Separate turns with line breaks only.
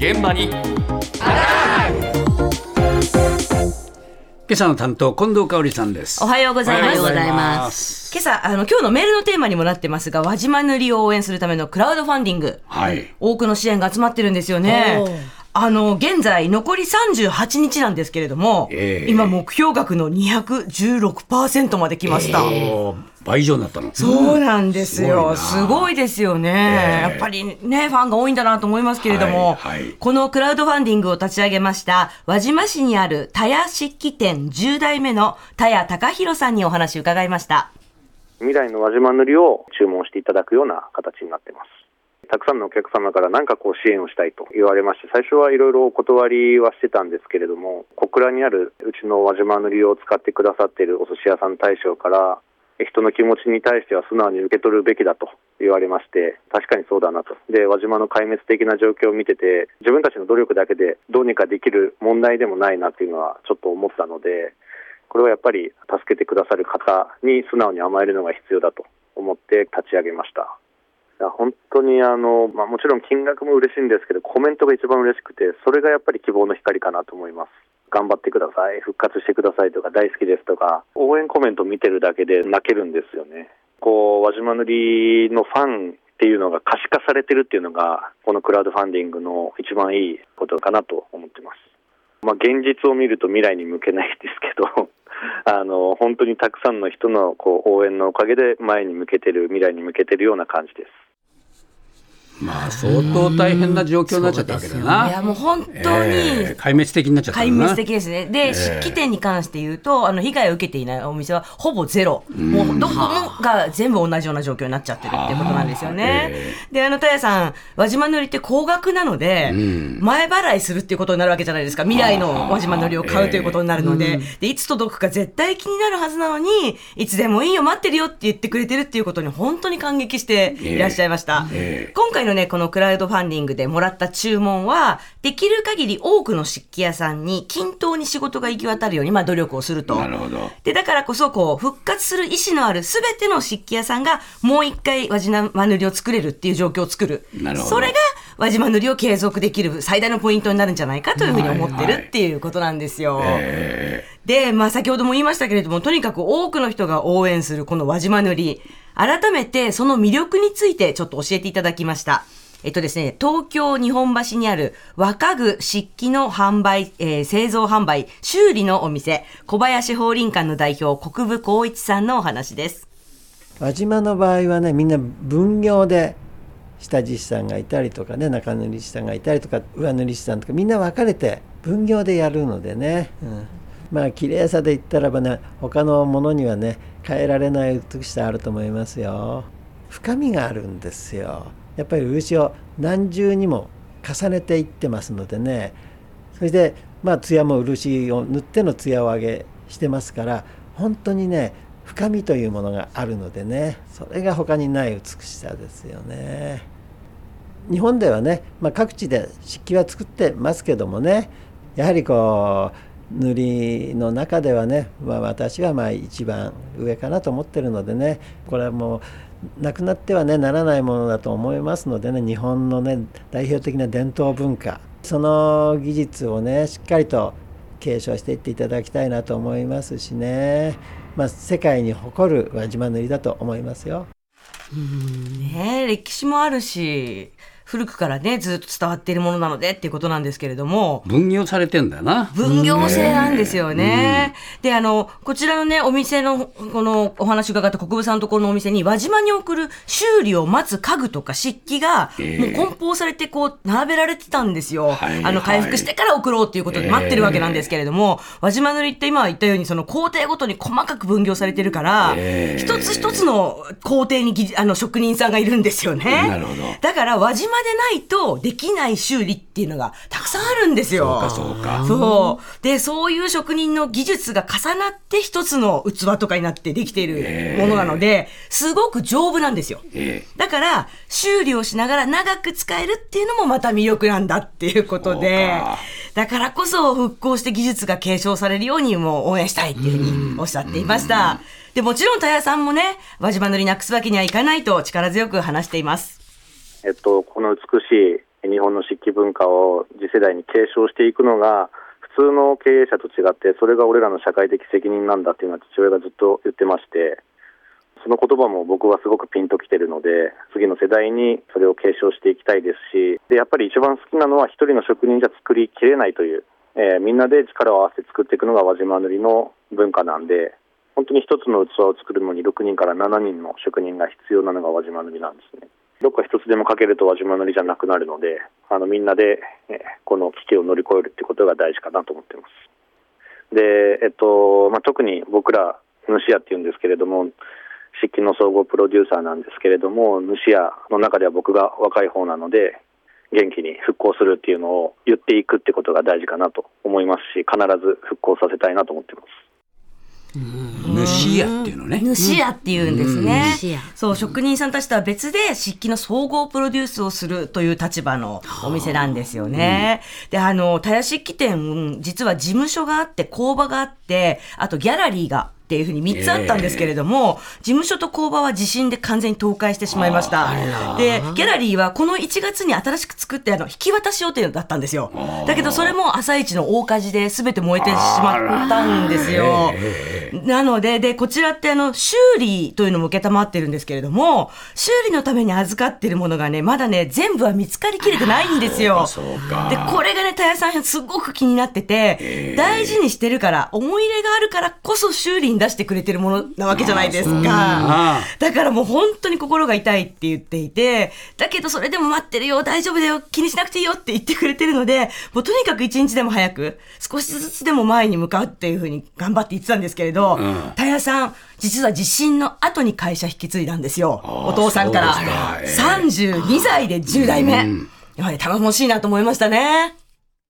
現場に
今朝の担当近藤香織さんです
おはようございます。
おはようございます
今朝、あの、今日のメールのテーマにもなってますが、輪島塗りを応援するためのクラウドファンディング。
はい
多くの支援が集まってるんですよね。あの、現在、残り38日なんですけれども、
ええ
今、目標額の216%まで来ました。
おー倍以上になったの
そうなんですよ。
す
す
ごいな
ごいですよね、
ええ
やっぱりね、ファンが多いんだなと思いますけれども、
はいはい
このクラウドファンディングを立ち上げました、輪島市にある田谷漆器店10代目の田谷隆弘さんにお話を伺いました。
未来の輪島塗りを注文していただくような形になってます。たくさんのお客様から何かこう支援をしたいと言われまして、最初はいろいろお断りはしてたんですけれども、小倉にあるうちの輪島塗りを使ってくださっているお寿司屋さん大将から、人の気持ちに対しては素直に受け取るべきだと言われまして、確かにそうだなと。で、輪島の壊滅的な状況を見てて、自分たちの努力だけでどうにかできる問題でもないなっていうのはちょっと思ったので、これはやっぱり助けてくださる方に素直に甘えるのが必要だと思って立ち上げました。本当にあの、まあ、もちろん金額も嬉しいんですけど、コメントが一番嬉しくて、それがやっぱり希望の光かなと思います。頑張ってください、復活してくださいとか、大好きですとか、応援コメント見てるだけで泣けるんですよね。こう、輪島塗のファンっていうのが可視化されてるっていうのが、このクラウドファンディングの一番いいことかなと思ってます。まあ、現実を見ると未来に向けないですけど、あの本当にたくさんの人のこう応援のおかげで前に向けてる、未来に向けてるような感じです。
まあ相当大変な状況になっちゃったわけだな、
いや、もう本当に、
えー壊滅的になっちゃった
壊滅的ですね。で、漆器店に関して言うと、あの、被害を受けていないお店はほぼゼロ。もう、どこもが全部同じような状況になっちゃってるってことなんですよね。で、あの、たやさん、輪島塗りって高額なので、前払いするっていうことになるわけじゃないですか。未来の輪島塗りを買うということになるので、で、いつ届くか絶対気になるはずなのに、いつでもいいよ、待ってるよって言ってくれてるっていうことに本当に感激していらっしゃいました。
ええ
今回のね、このクラウドファンディングでもらった注文は、できる限り多くの漆器屋さんに均等に仕事が行き渡るように、まあ努力をすると。
なるほど
で、だからこそ、こう、復活する意思のあるすべての漆器屋さんが、もう一回輪島塗りを作れるっていう状況を作る。
なるほど
それが輪島塗りを継続できる最大のポイントになるんじゃないかというふうに思ってるっていうことなんですよ。
え
で、まあ先ほども言いましたけれども、とにかく多くの人が応援するこの輪島塗り、改めてその魅力についてちょっと教えていただきました。えっとですね、東京日本橋にある若具漆器の販売、えー製造販売、修理のお店、小林法輪館の代表、国分光一さんのお話です。
輪島の場合はねみんな分業で下地師さんがいたりとかね中塗り師さんがいたりとか上塗り師さんとかみんな分かれて分業でやるのでね、うん、まあ綺麗さで言ったらばね他のものにはね変えられない美しさあると思いますよ。深みがあるんですよ。やっぱり漆を何重にも重ねていってますのでね。それでまあ艶も漆を塗っての艶を上げしてますから本当にね深みというものがあるのでねそれが他にない美しさですよね。日本ではね、まあ、各地で漆器は作ってますけどもねやはりこう塗りの中ではね、まあ、私はまあ一番上かなと思ってるのでねこれはもうなくなってはねならないものだと思いますのでね日本のね代表的な伝統文化その技術をねしっかりと継承していっていただきたいなと思いますしね、まあ、世界に誇る輪島塗りだと思いますよ。
うんね歴史もあるし、古くからね、ずっと伝わっているものなのでっていうことなんですけれども、
分業されてんだよな。
分業制なんですよね。で、あの、こちらのね、お店の、このお話伺った国分さんのところのお店に、輪島に送る修理を待つ家具とか漆器が、
ええ。
もう梱包されて、こう、並べられてたんですよ。
はい
あの、回復してから送ろうっていうことで待ってるわけなんですけれども、輪島塗りって今言ったように、その工程ごとに細かく分業されてるから、
ええ。
一つ一つの工程に技あの職人さんがいるんですよね。
なるほど。
だから輪島でないとできない修理っていうのがたくさんあるんですよ。
そうか
そう。で、そういう職人の技術が重なって一つの器とかになってできているものなので、すごく丈夫なんですよ。
え
だから、修理をしながら長く使えるっていうのもまた魅力なんだっていうことで
そうか、
だからこそ復興して技術が継承されるようにもう応援したいっていうふうにおっしゃっていました。で、もちろん、たやさんもね、輪島塗りなくすわけにはいかないと力強く話しています。
えっと、この美しい日本の漆器文化を次世代に継承していくのが、普通の経営者と違って、それが俺らの社会的責任なんだっていうのは父親がずっと言ってまして、その言葉も僕はすごくピンときてるので、次の世代にそれを継承していきたいですし、でやっぱり一番好きなのは一人の職人じゃ作りきれないという、えーみんなで力を合わせて作っていくのが輪島塗の文化なんで、本当に一つの器を作るのに6人から7人の職人が必要なのが輪島塗なんですね。どっか一つでもかけると輪島塗りじゃなくなるので、あのみんなで、えこの危機を乗り越えるってことが大事かなと思ってます。で、えっと、まあ、特に僕ら、主屋っていうんですけれども、漆器の総合プロデューサーなんですけれども、主屋の中では僕が若い方なので、元気に復興するっていうのを言っていくってことが大事かなと思いますし、必ず復興させたいなと思ってます。
主屋っていうのね。
主屋っていうんですね。そう、職人さんたちとは別で漆器の総合プロデュースをするという立場のお店なんですよね。で、あの、田屋漆器店、実は事務所があって、工場があって、あとギャラリーが、っていうふうに3つあったんですけれども、事務所と工場は地震で完全に倒壊してしまいました。で、ギャラリーはこの1月に新しく作ってあの引き渡し予定だったんですよ。だけどそれも朝一の大火事で全て燃えてしまったんですよ。なので、で、こちらってあの、修理というのも受けたまってるんですけれども、修理のために預かってるものがね、まだね、全部は見つかりきれてないんですよ。で、これがね、たやさんすごく気になってて、大事にしてるから、思い入れがあるからこそ修理に出してくれてるものなわけじゃないですか。だからもう本当に心が痛いって言っていて、だけどそれでも待ってるよ、大丈夫だよ、気にしなくていいよって言ってくれてるので、もうとにかく一日でも早く、少しずつでも前に向かうっていうふうに頑張って言ってたんですけれど、たやさん、実は地震の後に会社引き継いだんですよ。お父さんから。
そうですか
32歳で10代目。やはり頼もしいなと思いましたね。